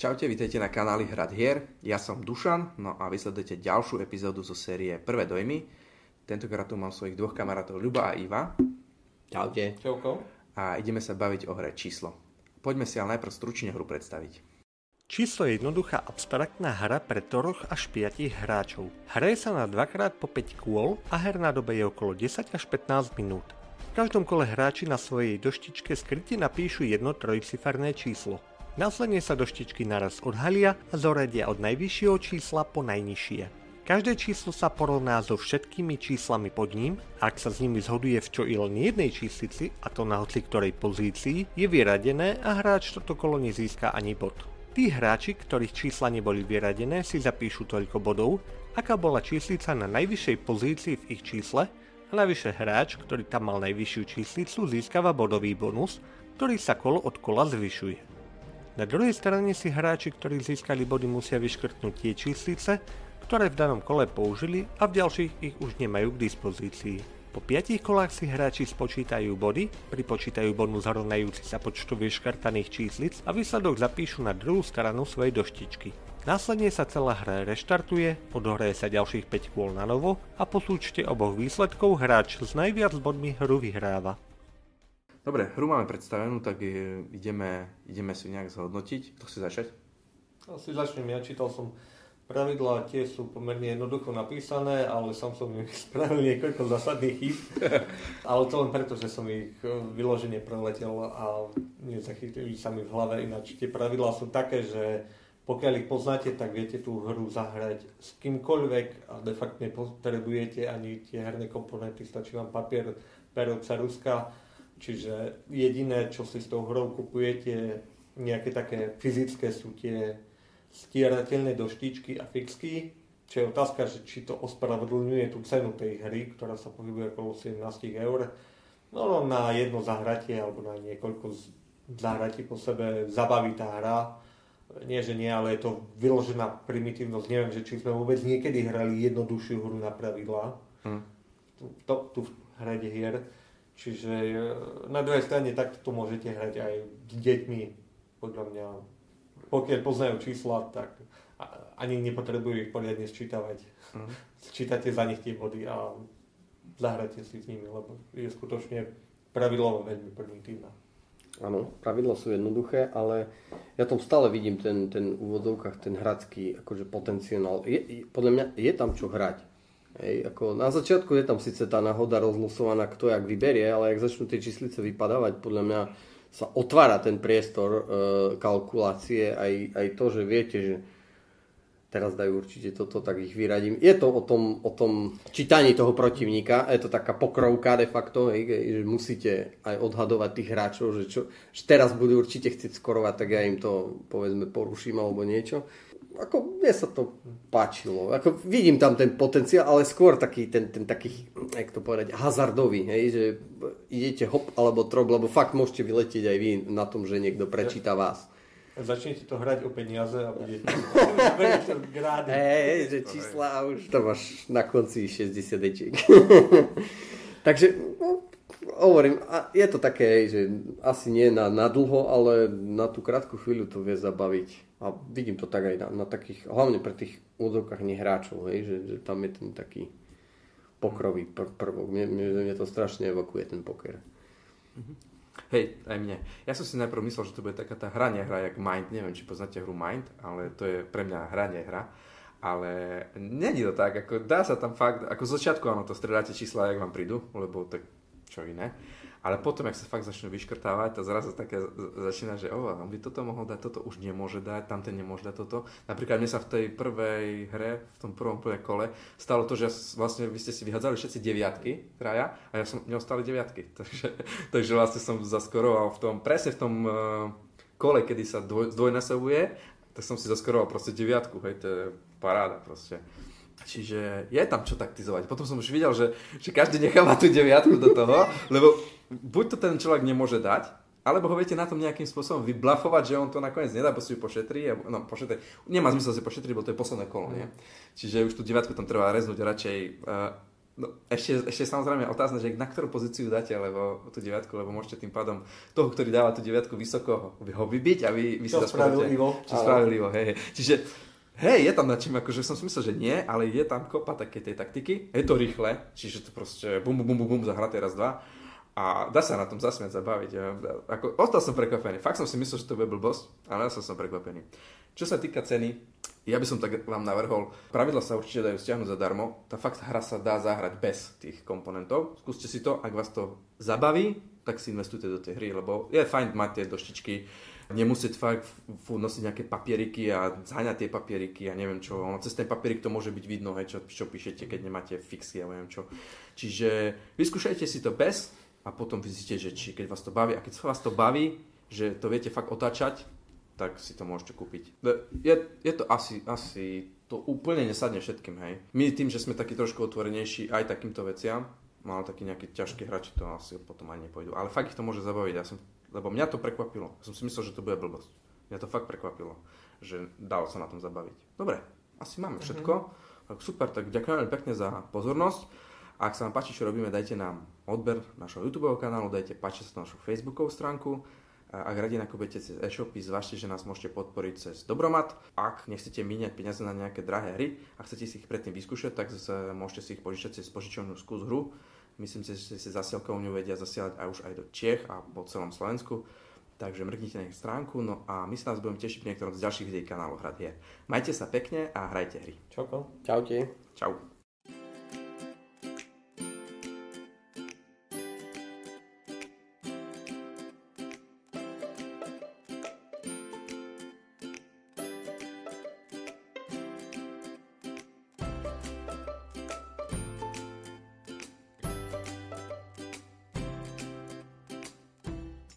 Čaute, vítajte na kanáli Hrad hier. Ja som Dušan, no a vysledujete ďalšiu epizódu zo série Prvé dojmy. Tentokrát tu mám svojich dvoch kamarátov Ľuba a Iva. Čaute. Čauko. A ideme sa baviť o hre číslo. Poďme si ale najprv stručne hru predstaviť. Číslo je jednoduchá abstraktná hra pre troch až 5 hráčov. Hraje sa na 2x po 5 kôl a herná doba je okolo 10 až 15 minút. V každom kole hráči na svojej doštičke skryte napíšu jedno trojciferné číslo. Následne sa doštičky naraz odhalia a zoradia od najvyššieho čísla po najnižšie. Každé číslo sa porovná so všetkými číslami pod ním, ak sa s nimi zhoduje v čo i len jednej číslici, a to na hoci ktorej pozícii, je vyradené a hráč toto kolo nezíska ani bod. Tí hráči, ktorých čísla neboli vyradené, si zapíšu toľko bodov, aká bola číslica na najvyššej pozícii v ich čísle a navyše hráč, ktorý tam mal najvyššiu číslicu, získava bodový bonus, ktorý sa kolo od kola zvyšuje. Na druhej strane si hráči, ktorí získali body, musia vyškrtnúť tie číslice, ktoré v danom kole použili a v ďalších ich už nemajú k dispozícii. Po 5 kolách si hráči spočítajú body, pripočítajú bonus rovnajúci sa počtu vyškrtaných číslic a výsledok zapíšu na druhú stranu svojej doštičky. Následne sa celá hra reštartuje, odohraje sa ďalších 5 kôl na novo a po súčte oboch výsledkov hráč s najviac bodmi hru vyhráva. Dobre, hru máme predstavenú, tak ideme, ideme si nejak zhodnotiť. Kto chce začať? Asi začnem, ja čítal som pravidlá, tie sú pomerne jednoducho napísané, ale som som ich spravil niekoľko zásadných chýb. ale to len preto, že som ich eh, vyložene preletel a nezachytili sa mi v hlave. Ináč tie pravidlá sú také, že pokiaľ ich poznáte, tak viete tú hru zahrať s kýmkoľvek a de facto nepotrebujete ani tie herné komponenty, stačí vám papier, pero, caruska Čiže jediné, čo si s tou hrou kupujete, nejaké také fyzické sú tie stierateľné doštičky a fixky, čo je otázka, že či to ospravedlňuje tú cenu tej hry, ktorá sa pohybuje okolo 17 eur. No, no na jedno zahratie alebo na niekoľko zahratí po sebe zabaví tá hra. Nie, že nie, ale je to vyložená primitívnosť. Neviem, že či sme vôbec niekedy hrali jednoduchšiu hru na pravidlá. Hmm. Tu, to, tu v hrade hier Čiže e, na druhej strane takto to môžete hrať aj s deťmi, podľa mňa. Pokiaľ poznajú čísla, tak ani nepotrebujú ich poriadne sčítavať. Mm. Sčítate za nich tie body a zahráte si s nimi, lebo je skutočne pravidlovo veľmi primitívna. Áno, pravidla sú jednoduché, ale ja tam stále vidím ten, ten v úvodzovkách, ten hradský akože potenciál. Je, podľa mňa je tam čo hrať. Hej, ako na začiatku je tam síce tá náhoda rozlosovaná, kto jak vyberie, ale ak začnú tie číslice vypadávať, podľa mňa sa otvára ten priestor e, kalkulácie, aj, aj to, že viete, že teraz dajú určite toto, tak ich vyradím. Je to o tom, o tom čítaní toho protivníka, je to taká pokrovka de facto, hej, že musíte aj odhadovať tých hráčov, že, čo, že teraz budú určite chcieť skorovať, tak ja im to povedzme poruším alebo niečo ako mne sa to páčilo. Ako vidím tam ten potenciál, ale skôr taký ten, ten taký, jak to povedať, hazardový, hej, že idete hop alebo trop, lebo fakt môžete vyletieť aj vy na tom, že niekto prečíta vás. Začnete to hrať o peniaze a budete grády. Hej, že čísla a už to máš na konci 60 dečiek. Takže, no, hovorím, je to také, že asi nie na, na dlho, ale na tú krátku chvíľu to vie zabaviť a vidím to tak aj na, na takých, hlavne pre tých úvodzovkách nehráčov, hej, že, že tam je ten taký pokrový pr- prvok. Mne, mne, mne to strašne evokuje ten poker. Mhm. Hej, aj mne. Ja som si najprv myslel, že to bude taká tá hra, jak Mind. Neviem, či poznáte hru Mind, ale to je pre mňa hra. Ale není to tak, ako dá sa tam fakt, ako z začiatku áno, to stredáte čísla, jak vám prídu, lebo tak čo iné. Ale potom, ak sa fakt začnú vyškrtávať, to zrazu také začína, že oh, on by toto mohol dať, toto už nemôže dať, tamten nemôže dať toto. Napríklad mne sa v tej prvej hre, v tom prvom prvé kole, stalo to, že vlastne vy ste si vyhádzali všetci deviatky, traja, a ja som neostali deviatky. Takže, takže vlastne som zaskoroval v tom, presne v tom uh, kole, kedy sa dvoj, zdvojnásobuje, tak som si zaskoroval proste deviatku, hej, to je paráda proste. Čiže je tam čo taktizovať. Potom som už videl, že, že každý necháva tú deviatku do toho, lebo buď to ten človek nemôže dať, alebo ho viete na tom nejakým spôsobom vyblafovať, že on to nakoniec nedá, bo si ju pošetrí. No, pošetrí. Nemá zmysel si pošetriť, bo to je posledné kolo, nie? Čiže už tú deviatku tam treba reznúť radšej. Uh, No, ešte, ešte samozrejme otázne, že na ktorú pozíciu dáte, lebo tú deviatku, lebo môžete tým pádom toho, ktorý dáva tú deviatku vysoko, ho vybiť a vy, vy si Čo spravodlivo. Čo spravodlivo, hej, hej. Čiže Hej, je tam na čím, akože som si myslel, že nie, ale je tam kopa také tej taktiky. Je to rýchle, čiže to proste bum, bum, bum, bum, zahraté raz, dva. A dá sa na tom zasmiať, zabaviť. Ja, ako, ostal som prekvapený. Fakt som si myslel, že to bude blbosť, ale ja som prekvapený. Čo sa týka ceny, ja by som tak vám navrhol, pravidla sa určite dajú stiahnuť zadarmo, tá fakt hra sa dá zahrať bez tých komponentov. Skúste si to, ak vás to zabaví, tak si investujte do tej hry, lebo je fajn mať tie doštičky, nemusieť fakt nosiť nejaké papieriky a zháňať tie papieriky a neviem čo. Ono, cez ten papierik to môže byť vidno, hej, čo, čo píšete, keď nemáte fixy a neviem čo. Čiže vyskúšajte si to bez a potom vidíte, že či keď vás to baví a keď vás to baví, že to viete fakt otáčať, tak si to môžete kúpiť. Je, je to asi, asi to úplne nesadne všetkým, hej. My tým, že sme takí trošku otvorenejší aj takýmto veciam, mal taký nejaký ťažký hráči, to asi potom aj nepôjdu. Ale fakt ich to môže zabaviť. Ja som lebo mňa to prekvapilo. Ja som si myslel, že to bude blbosť. Mňa to fakt prekvapilo, že dalo sa na tom zabaviť. Dobre, asi máme mhm. všetko. Mm-hmm. Super, tak ďakujem veľmi pekne za pozornosť. Ak sa vám páči, čo robíme, dajte nám odber našho YouTube kanálu, dajte páči sa našu Facebookovú stránku. Ak radi nakupujete cez e-shopy, zvážte, že nás môžete podporiť cez Dobromat. Ak nechcete míňať peniaze na nejaké drahé hry a chcete si ich predtým vyskúšať, tak môžete si ich požičať cez požičovnú skús hru Myslím si, že si zasielkovňu vedia zasielať aj už aj do Čech a po celom Slovensku. Takže mrknite na ich stránku, no a my sa nás budeme tešiť pri niektorom z ďalších videí kanálu Hrad hier. Majte sa pekne a hrajte hry. Čauko. Čaute. Čau.